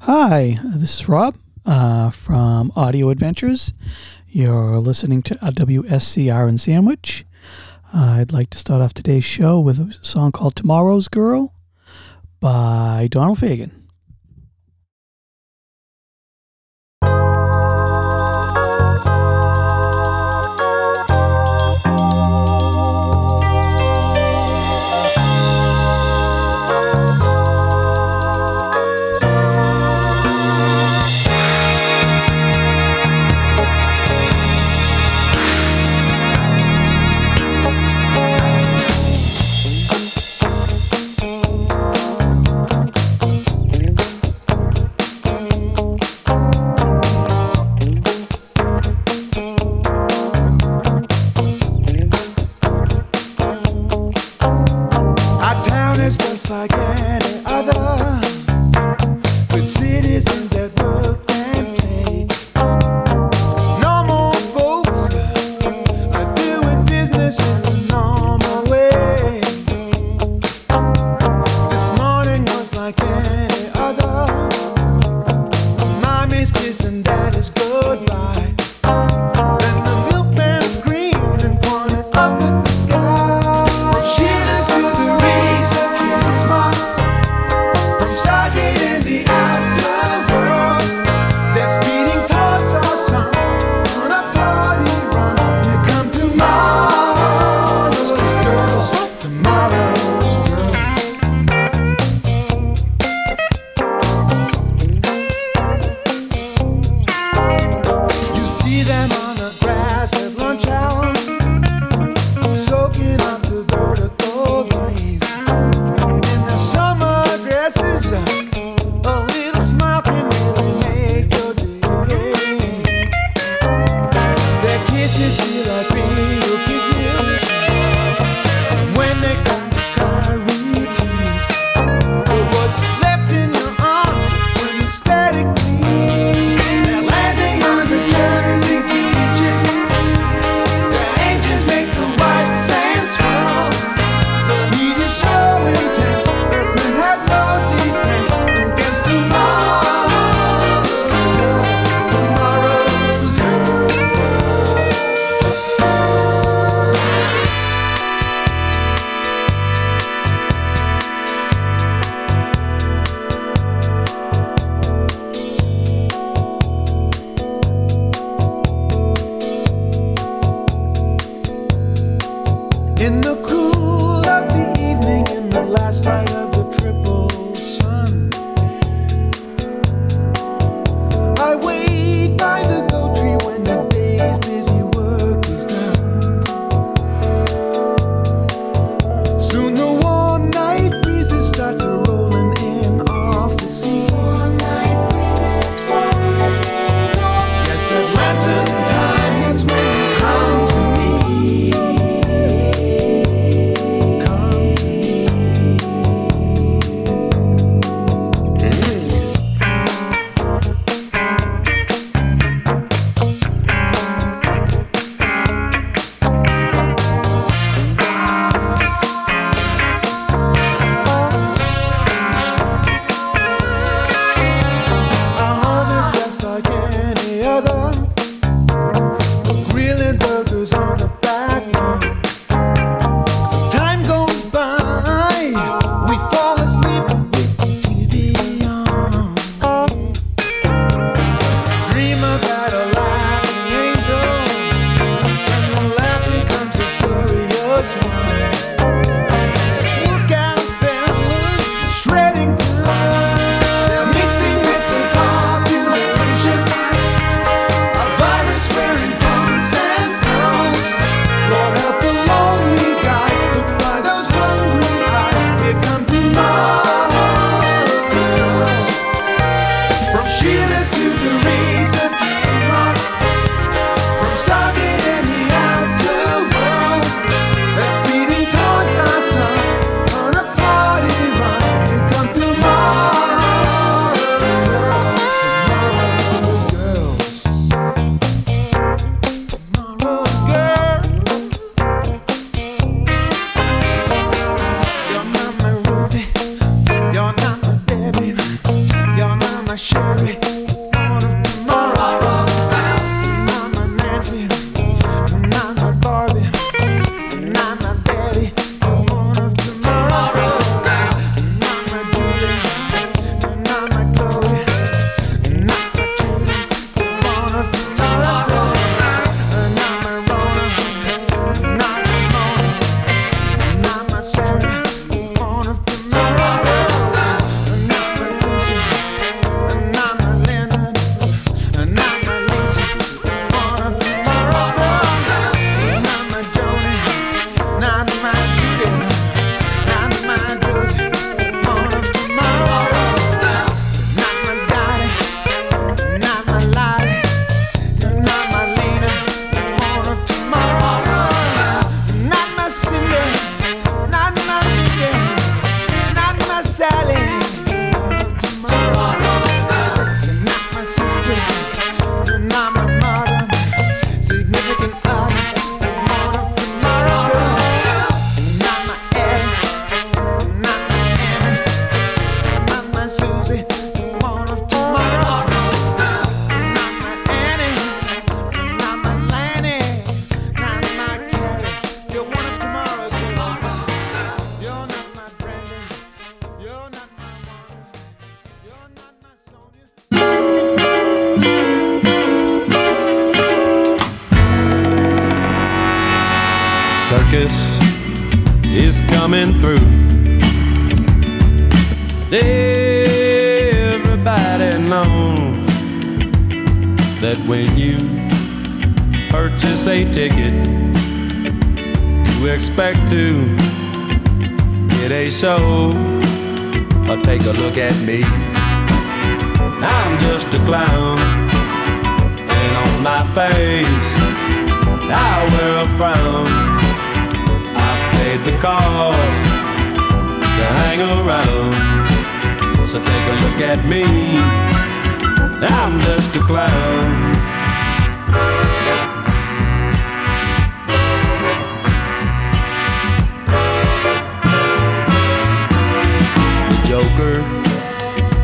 Hi, this is Rob uh, from Audio Adventures. You're listening to WSCR and Sandwich. Uh, I'd like to start off today's show with a song called Tomorrow's Girl by Donald Fagen.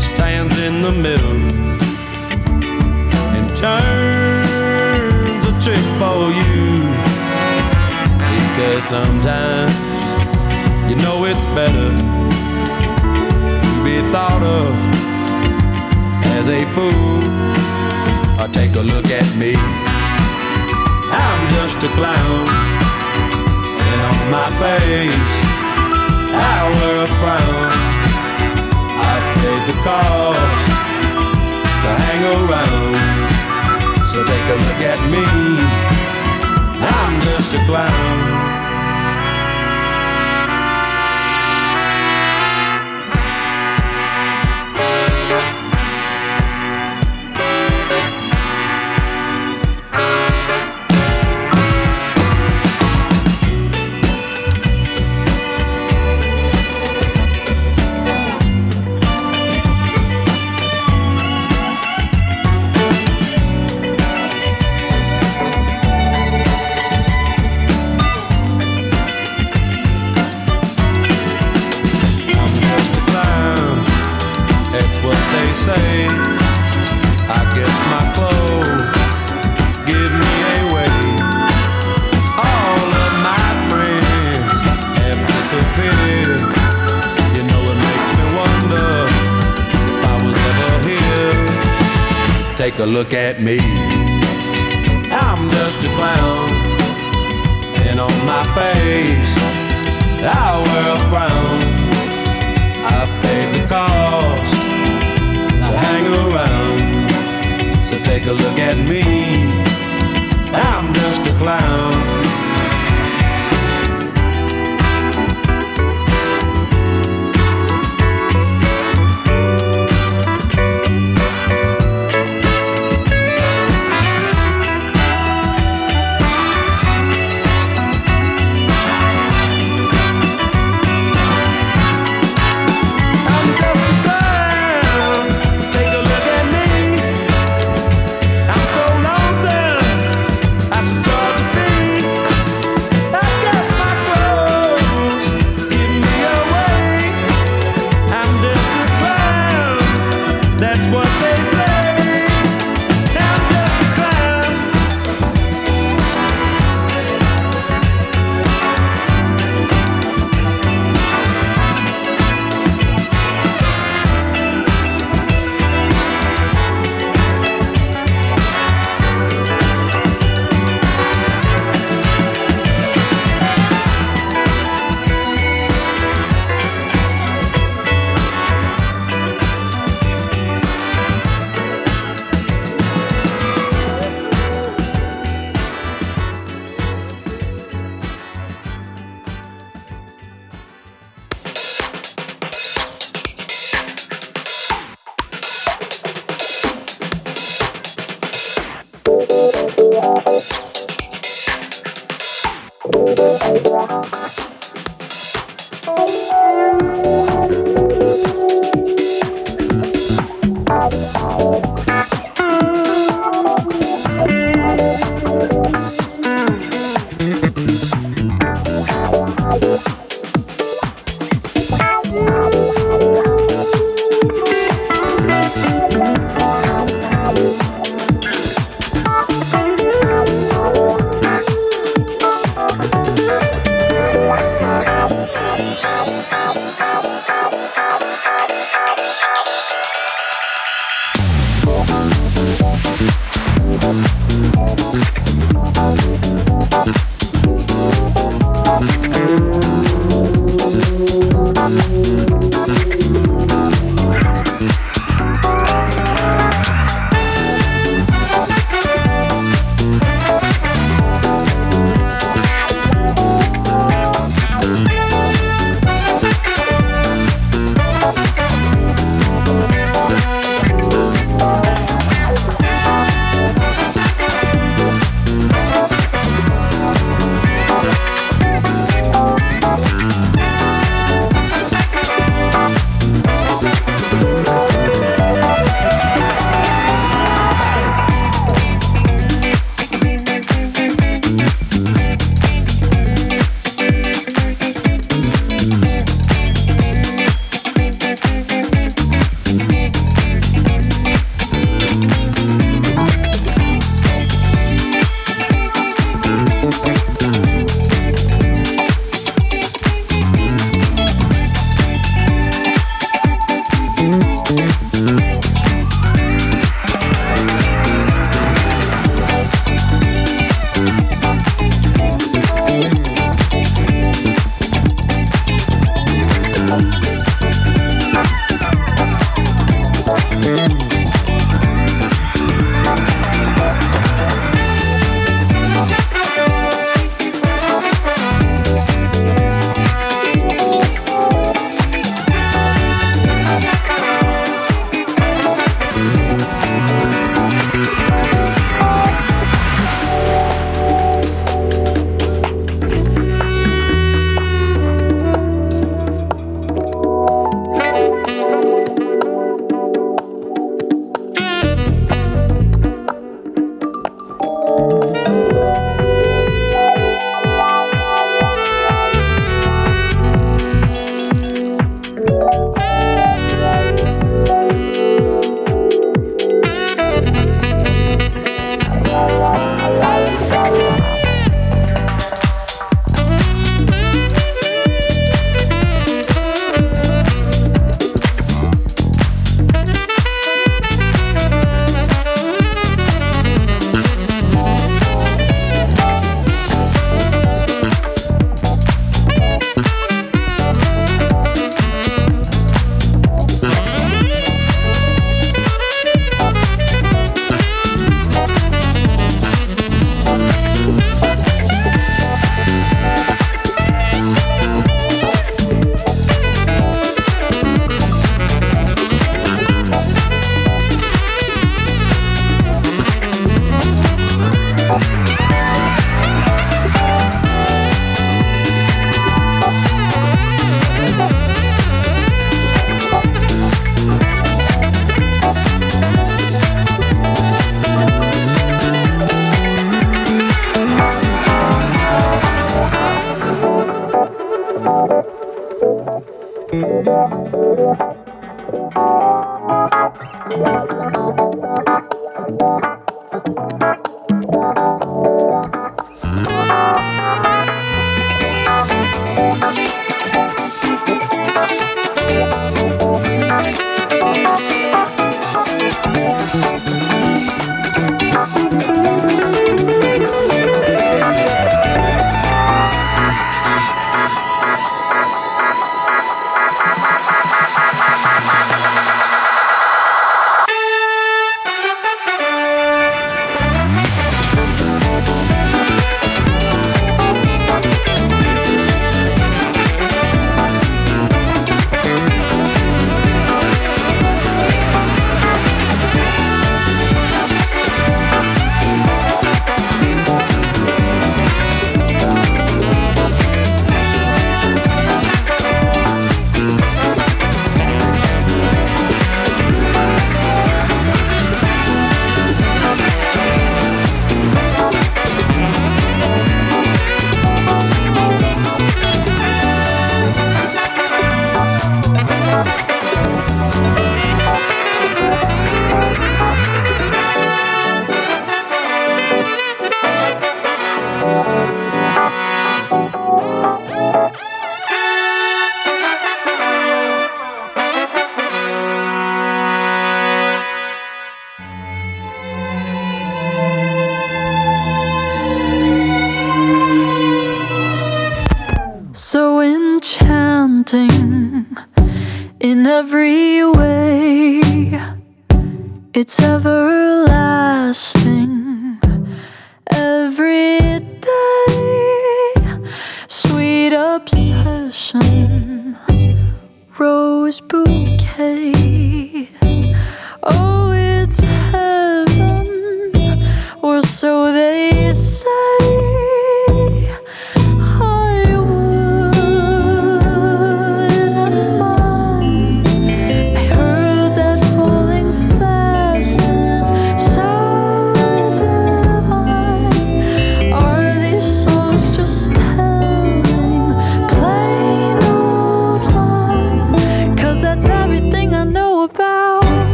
stands in the middle and turns a trick for you. Because sometimes you know it's better to be thought of as a fool. Or take a look at me. I'm just a clown, and on my face I wear a frown paid the cost to hang around. So take a look at me, I'm just a clown. look at me. Thank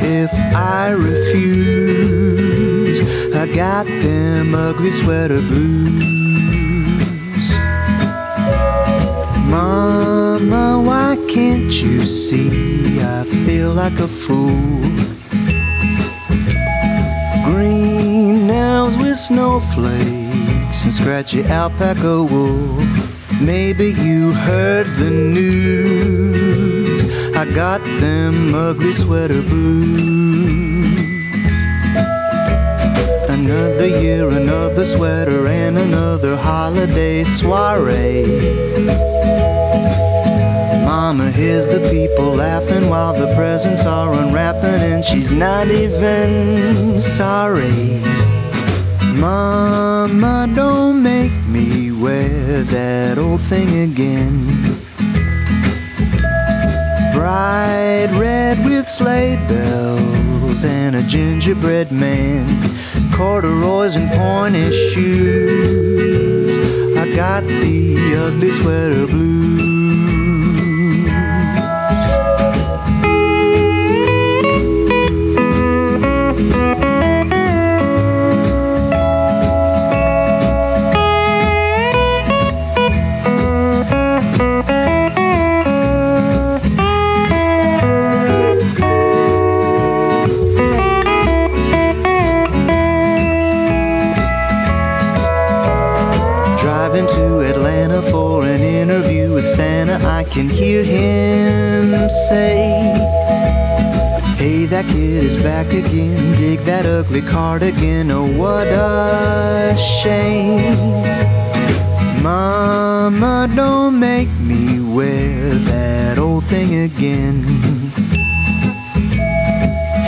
if I refuse. I got them ugly sweater blues. Mama, why can't you see? I feel like a fool. Green nails with snowflakes and scratchy alpaca wool. Maybe you heard the news. I got them ugly sweater blues. Another year, another sweater, and another holiday soiree. Mama hears the people laughing while the presents are unwrapping, and she's not even sorry. Mama, don't make me wear that old thing again. Bright red with sleigh bells and a gingerbread man, corduroys and pointy shoes. I got the ugly sweater blues. Can hear him say, Hey, that kid is back again. Dig that ugly cardigan. Oh, what a shame. Mama, don't make me wear that old thing again.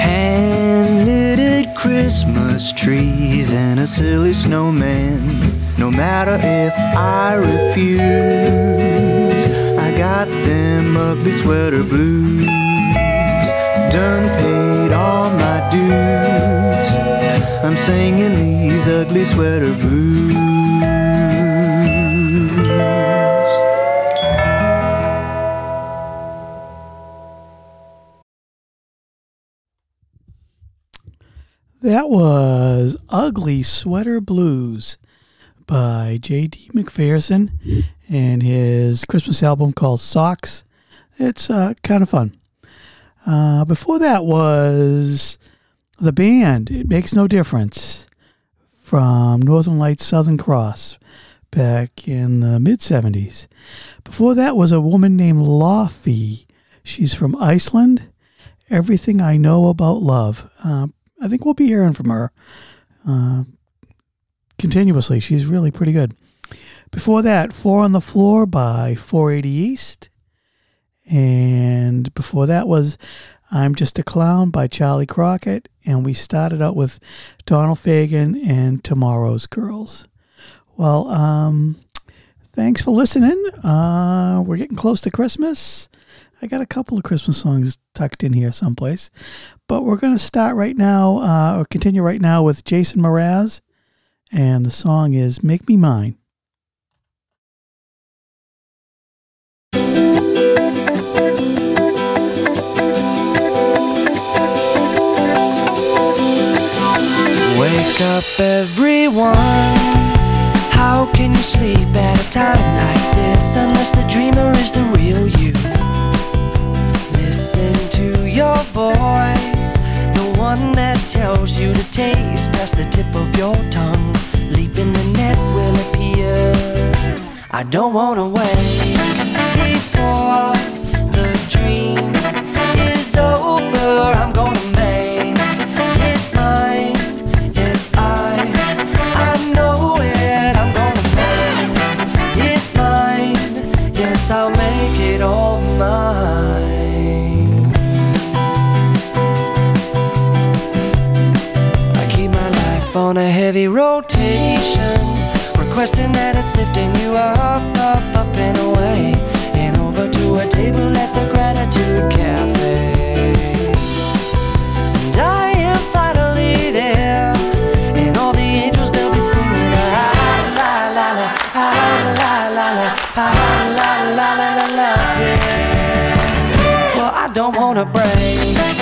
Hand knitted Christmas trees and a silly snowman. No matter if I refuse, got them ugly sweater blues. Done paid all my dues. I'm singing these ugly sweater blues. That was Ugly Sweater Blues by J.D. McPherson and his Christmas album called Socks. It's uh, kind of fun. Uh, before that was the band, It Makes No Difference, from Northern Lights Southern Cross back in the mid 70s. Before that was a woman named Laufey. She's from Iceland. Everything I Know About Love. Uh, I think we'll be hearing from her uh, continuously. She's really pretty good. Before that, Four on the Floor by 480 East. And before that was I'm Just a Clown by Charley Crockett. And we started out with Donald Fagen and Tomorrow's Girls. Well, um, thanks for listening. Uh, we're getting close to Christmas. I got a couple of Christmas songs tucked in here someplace. But we're going to start right now, uh, or continue right now with Jason Mraz. And the song is Make Me Mine. Wake up, everyone. How can you sleep at a time like this unless the dreamer is the real you? Listen to your voice, the one that tells you to taste past the tip of your tongue. Leap in the net will appear. I don't wanna wait before the dream is over. I'm gonna life on a heavy rotation, requesting that it's lifting you up, up, up and away, and over to a table at the Gratitude Cafe. And I am finally there, and all the angels they'll be singing ah, la la la, ah, la la la, ah, la la la la la. Yes. Well, I don't wanna break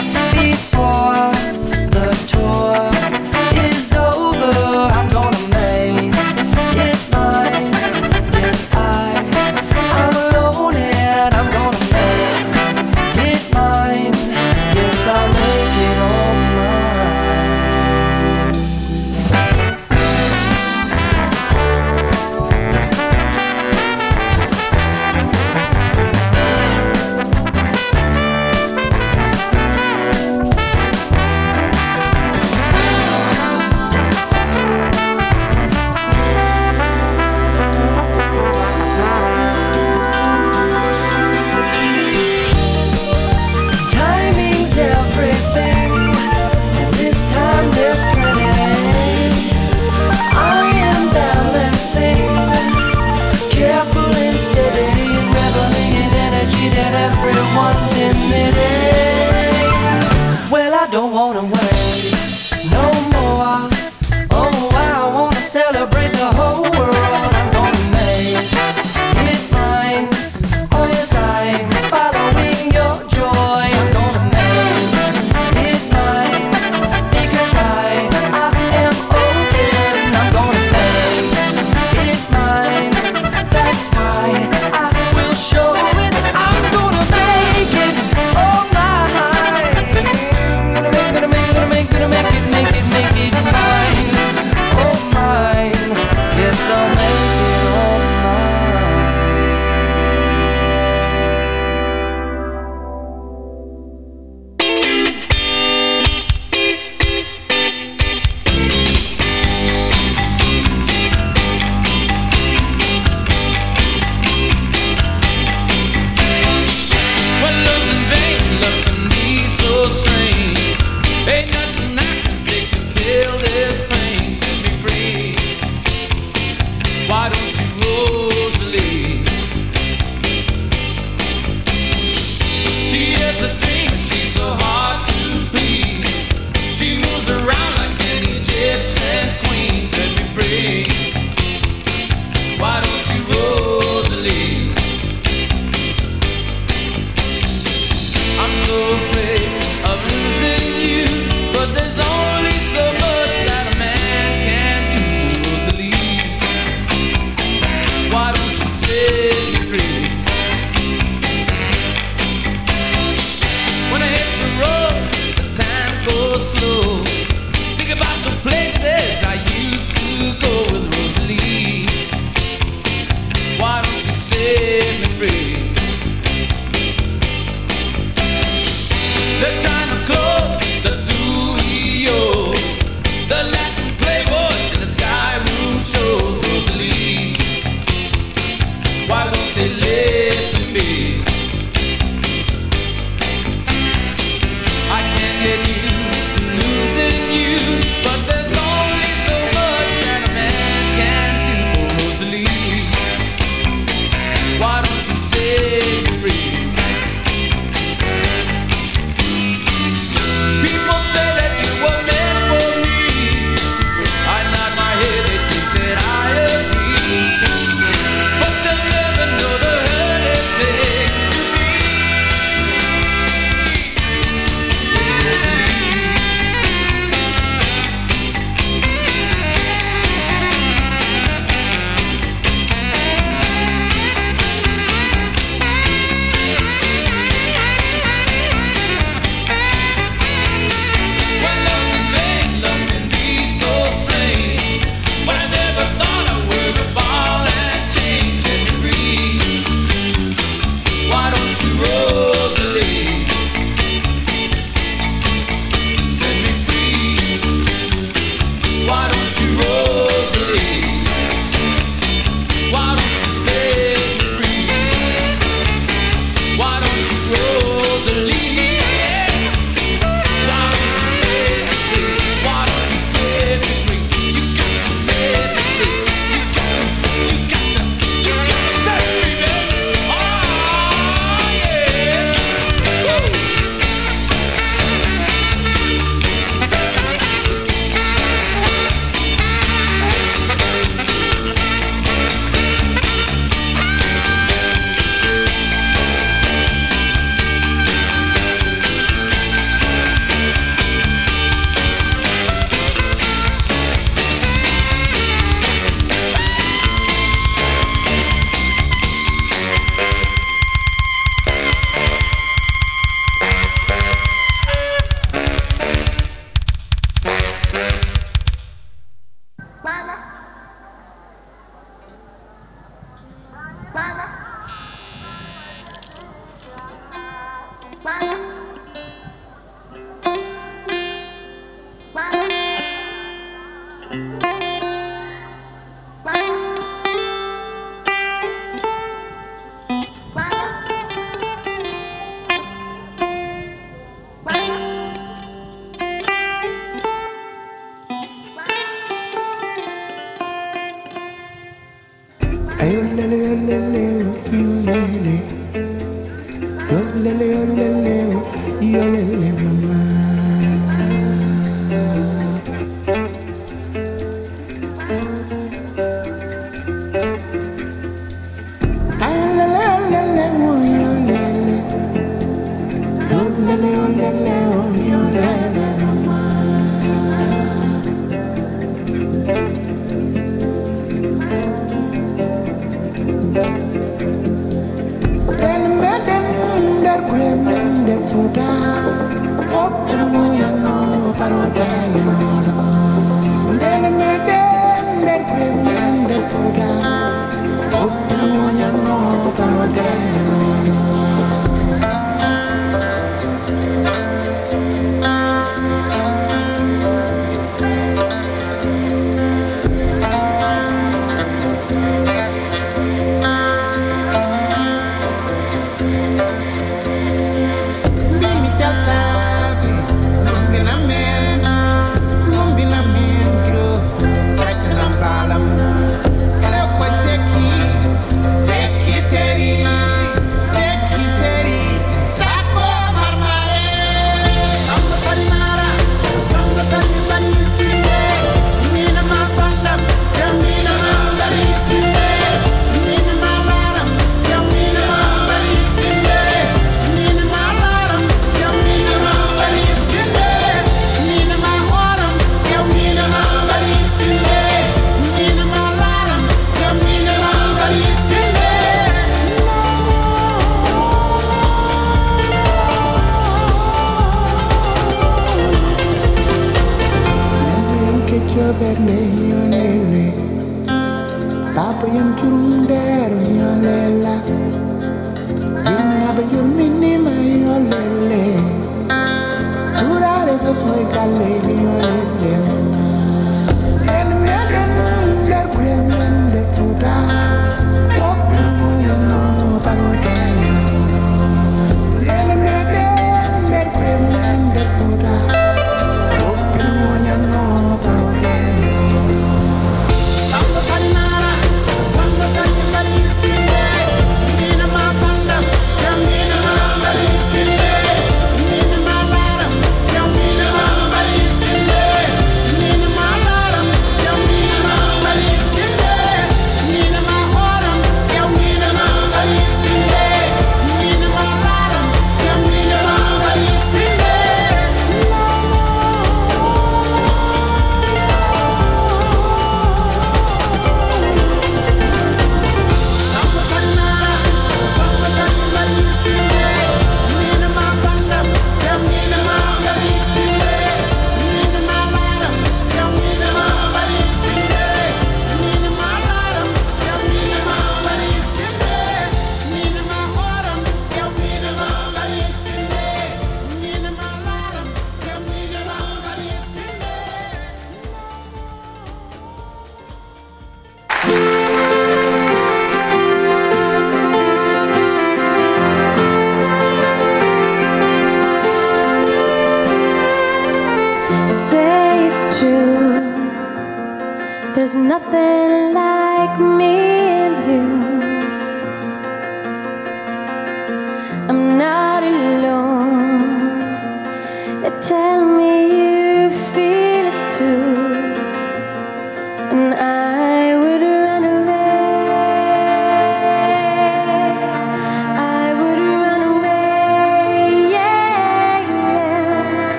Música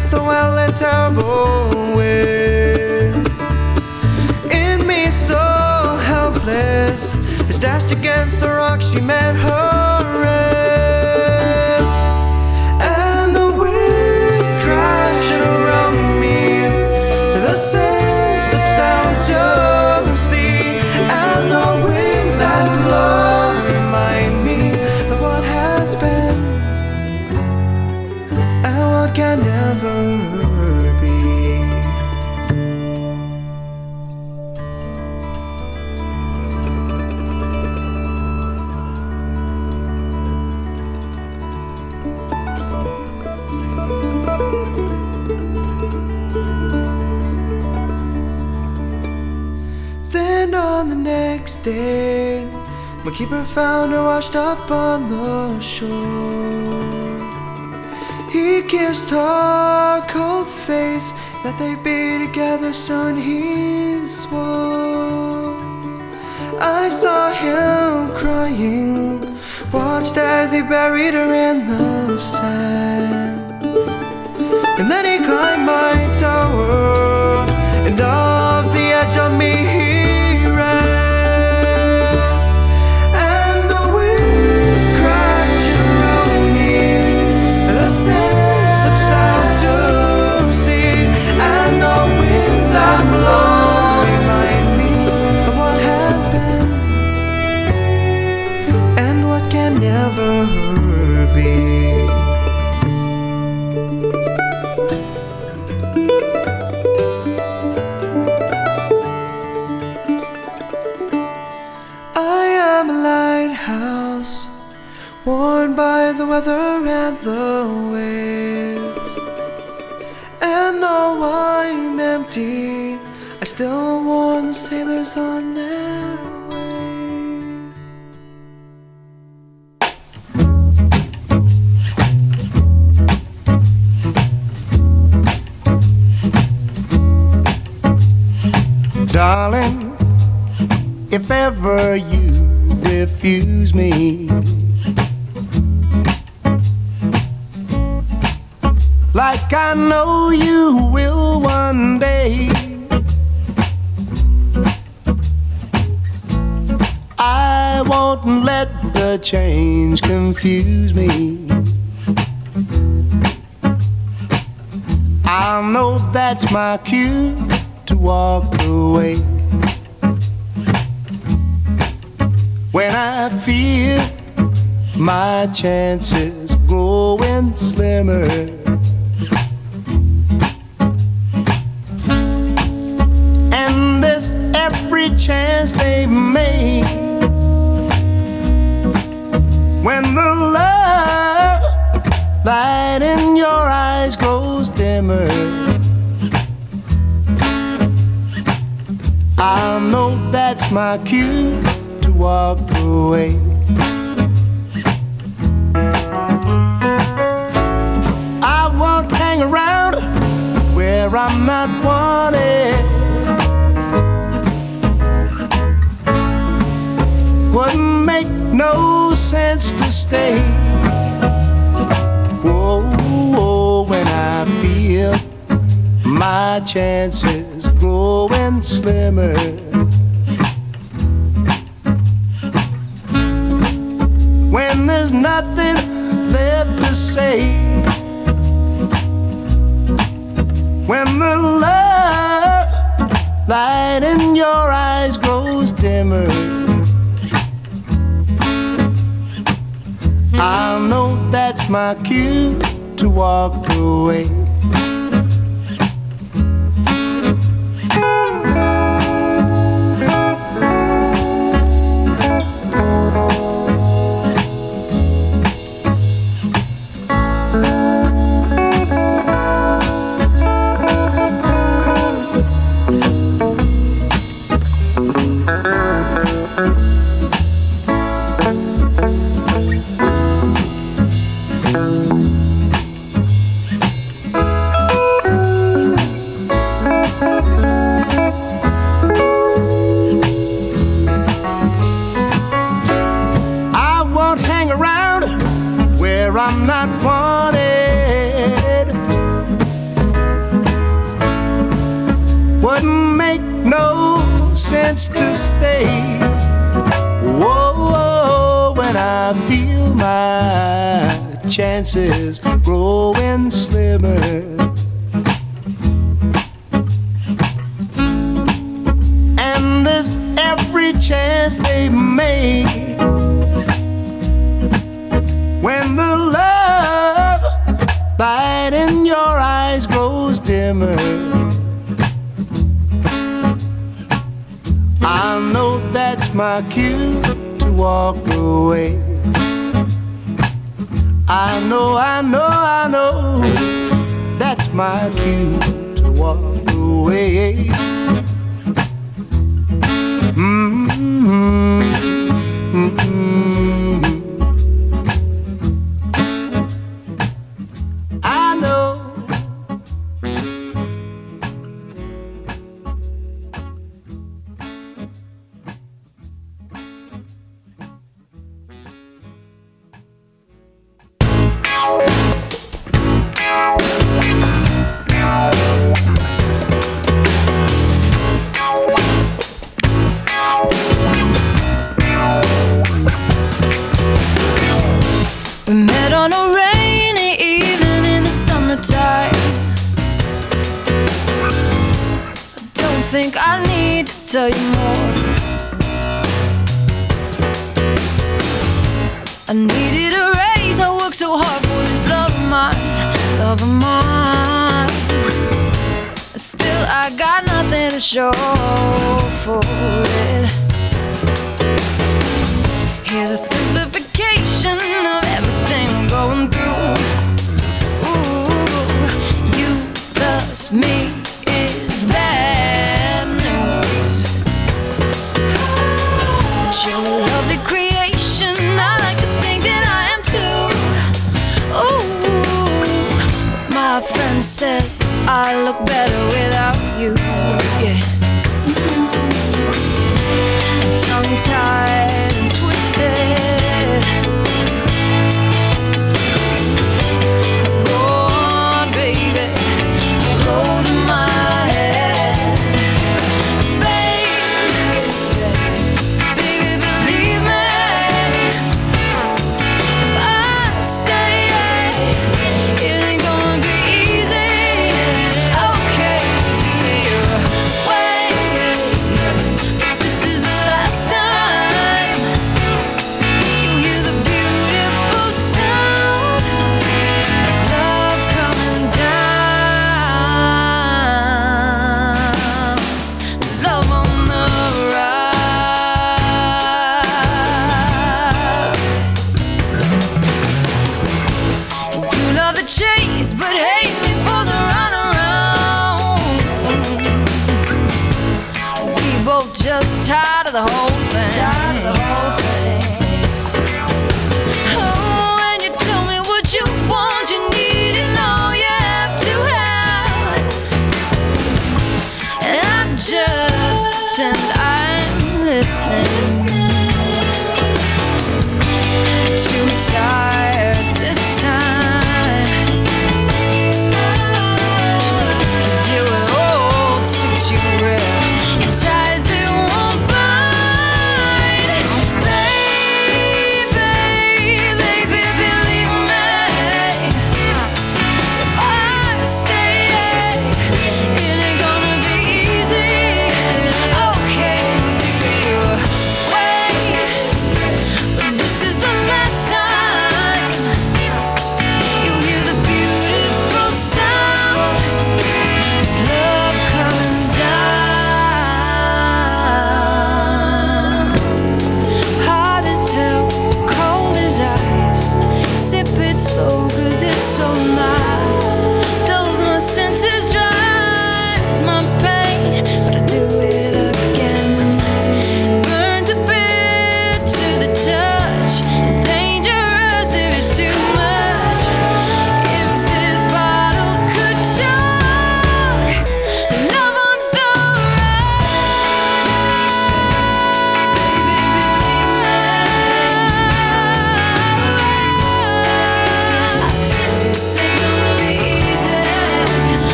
against the well and terrible wind. In me so helpless, as dashed against the rock, she met her keeper found her washed up on the shore. He kissed her cold face that they'd be together soon, he swore. I saw him crying, watched as he buried her in the sand. And then he climbed my tower, and off and the waves. And though I'm empty, I still warn the sailors on their way. Darling, if ever you refuse me, I know you will one day. I won't let the change confuse me. I know that's my cue to walk away. When I feel my chances growing slimmer. my chances growing slimmer. When there's nothing left to say, when the love light in your eyes grows dimmer, I know that's my cue to walk away.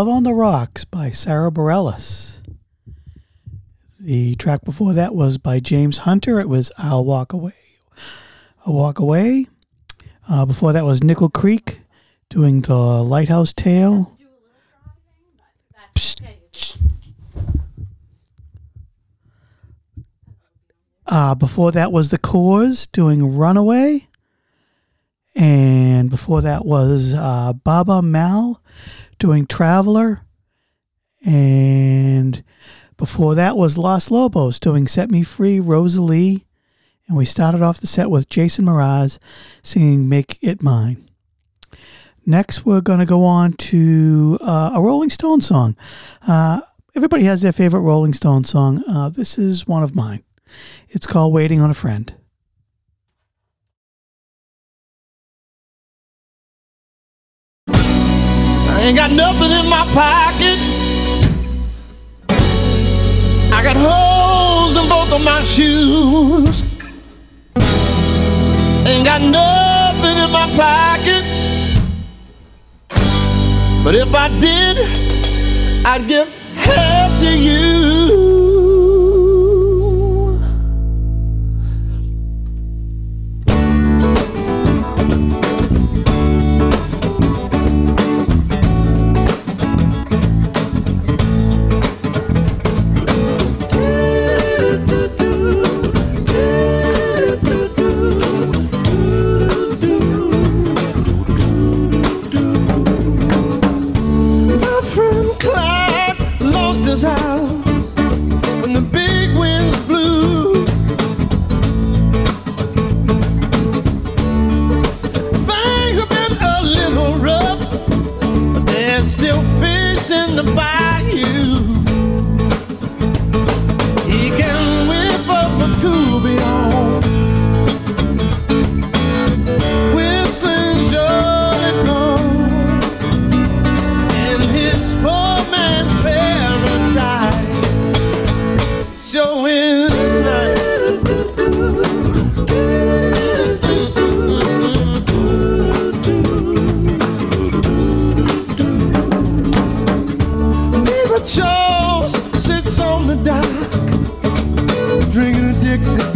Love on the Rocks by Sara Bareilles. The track before that was by James Hunter. It was I'll Walk Away. I'll Walk Away. Uh, before that was Nickel Creek doing the Lighthouse Tale. Uh, before that was The Corrs doing Runaway. And before that was uh, Baaba Maal doing Traveler. And before that was Los Lobos doing Set Me Free, Rosa Lee. And we started off the set with Jason Mraz singing Make It Mine. Next, we're going to go on to uh, a Rolling Stone song. Uh, everybody has their favorite Rolling Stone song. Uh, this is one of mine. It's called Waiting on a Friend. Ain't got nothing in my pocket. I got holes in both of my shoes. Ain't got nothing in my pocket. But if I did, I'd give half to you. The bayou.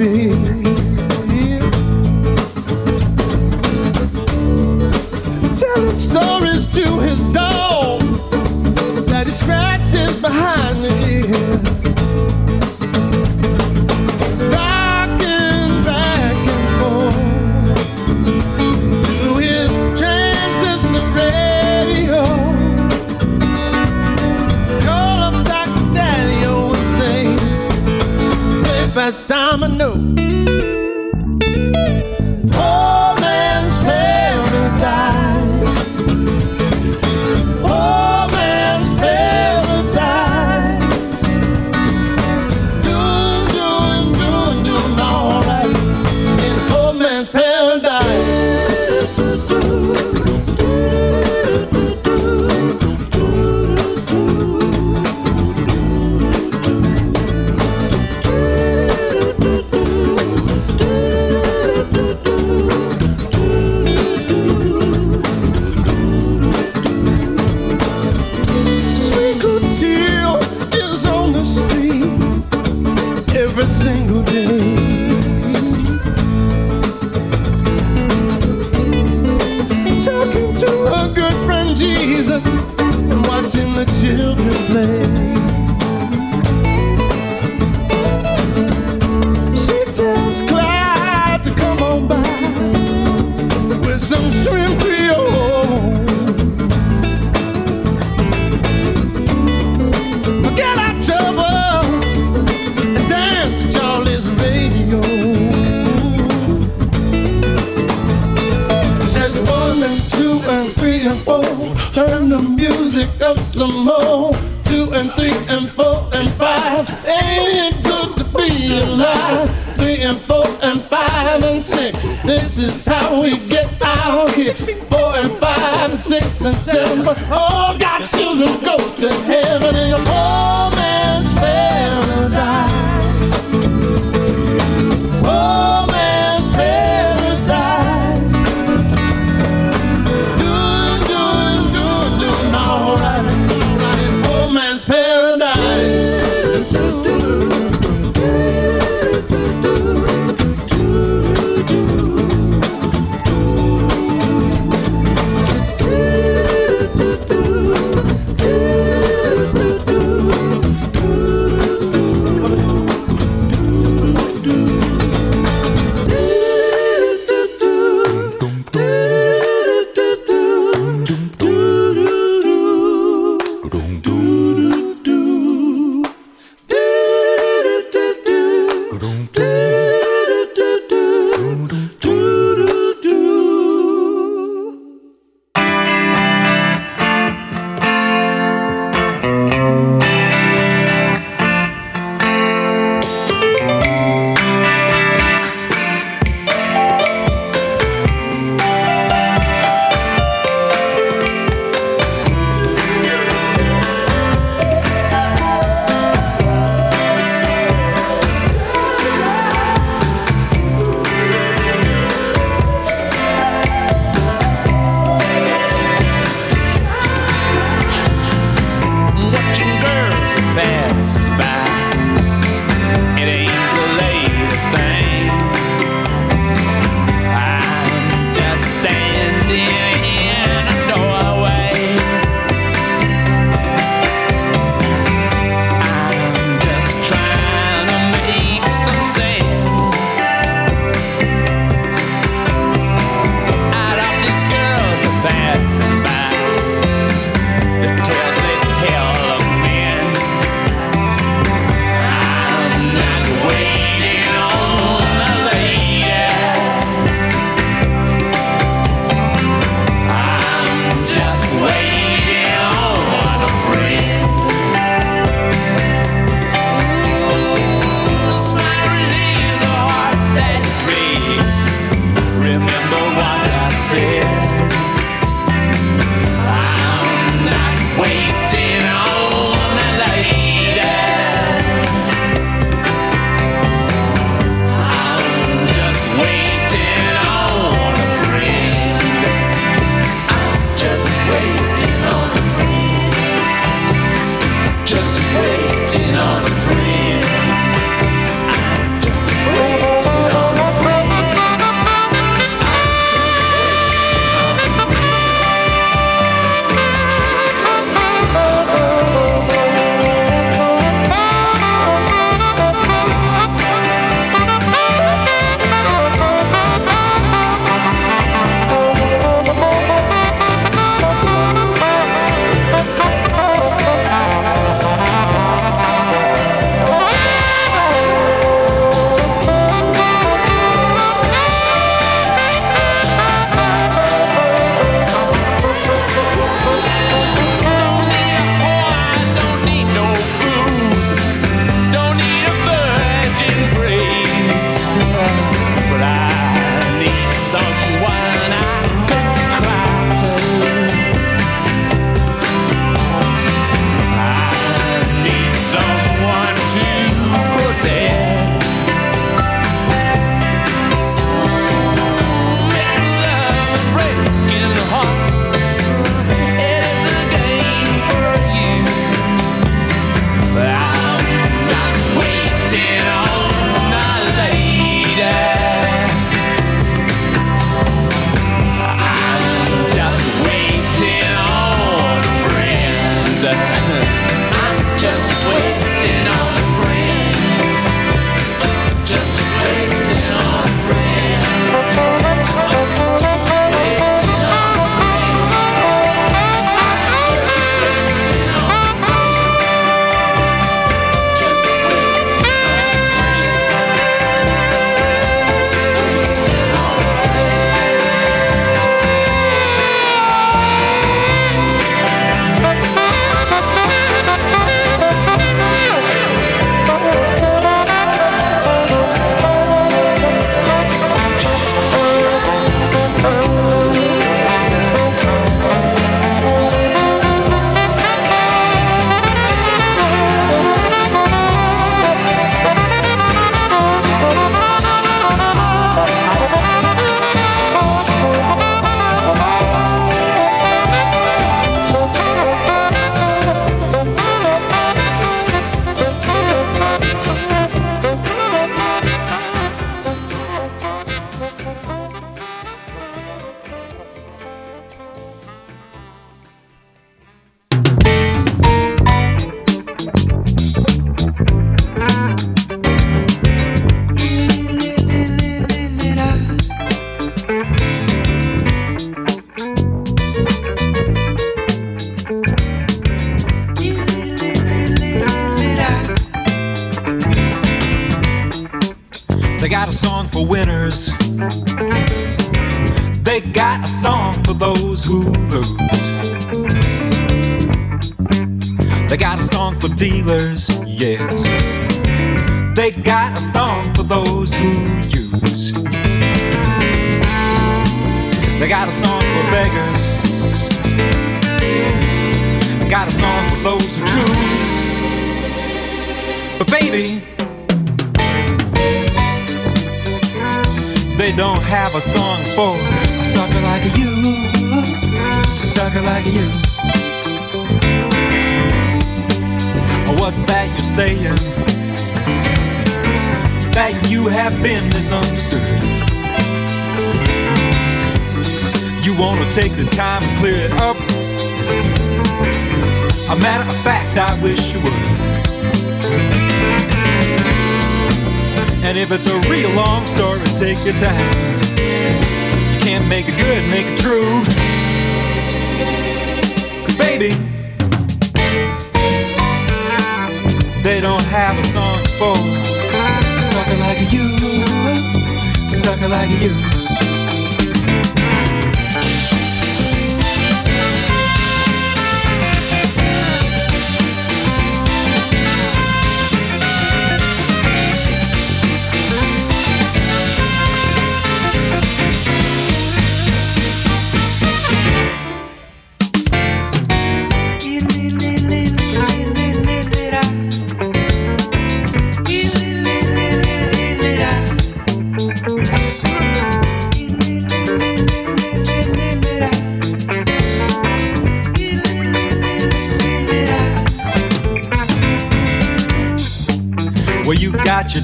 A four, two and three and four and five. Ain't it good to be alive? Three and four and five and six. This is how we get our kicks. Four and five and six and seven. Oh, but all children go to heaven in a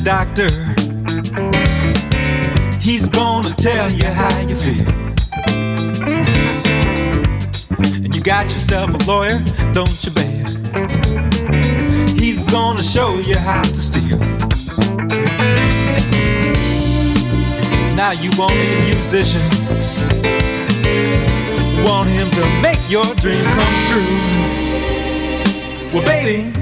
doctor. He's gonna tell you how you feel. And you got yourself a lawyer, don't you, babe? He's gonna show you how to steal. Now you want a musician. Want him to make your dream come true. Well, baby.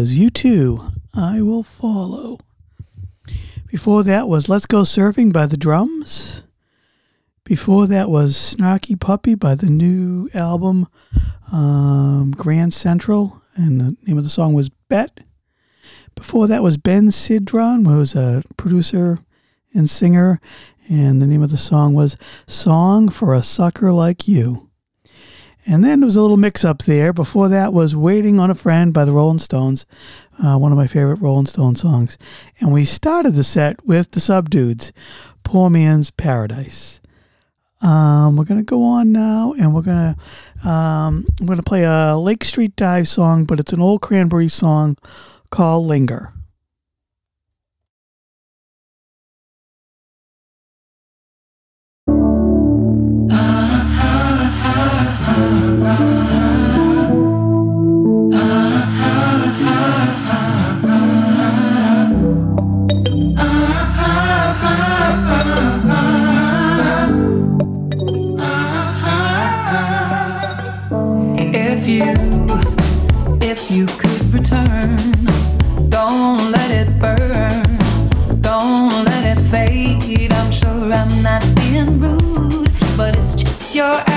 was U2, I Will Follow. Before that was Let's Go Surfing by The Drums. Before that was Snarky Puppy by the new album um, Grand Central, and the name of the song was Bet. Before that was Ben Sidran, who was a producer and singer, and the name of the song was Song for a Sucker Like You. And then there was a little mix up there. Before that was Waiting on a Friend by the Rolling Stones, uh, one of my favorite Rolling Stone songs. And we started the set with the Subdudes, Poor Man's Paradise. Um, we're gonna go on now, and we're gonna um, I'm gonna play a Lake Street Dive song, but it's an old Cranberry song called "Linger." Your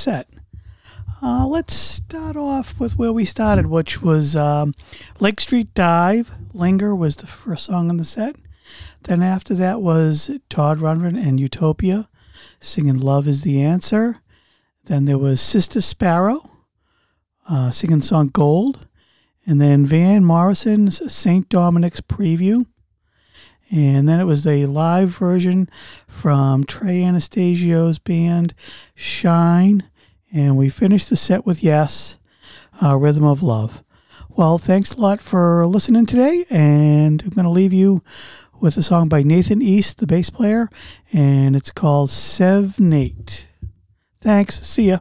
set. Uh, let's start off with where we started, which was um, Lake Street Dive. Linger was the first song on the set. Then after that was Todd Rundgren and Utopia singing Love is the Answer. Then there was Sister Sparrow uh, singing song Gold. And then Van Morrison's St. Dominic's Preview. And then it was a live version from Trey Anastasio's band Shine. And we finished the set with Yes, uh, Rhythm of Love. Well, thanks a lot for listening today. And I'm going to leave you with a song by Nathan East, the bass player. And it's called Sevenate. Thanks. See ya.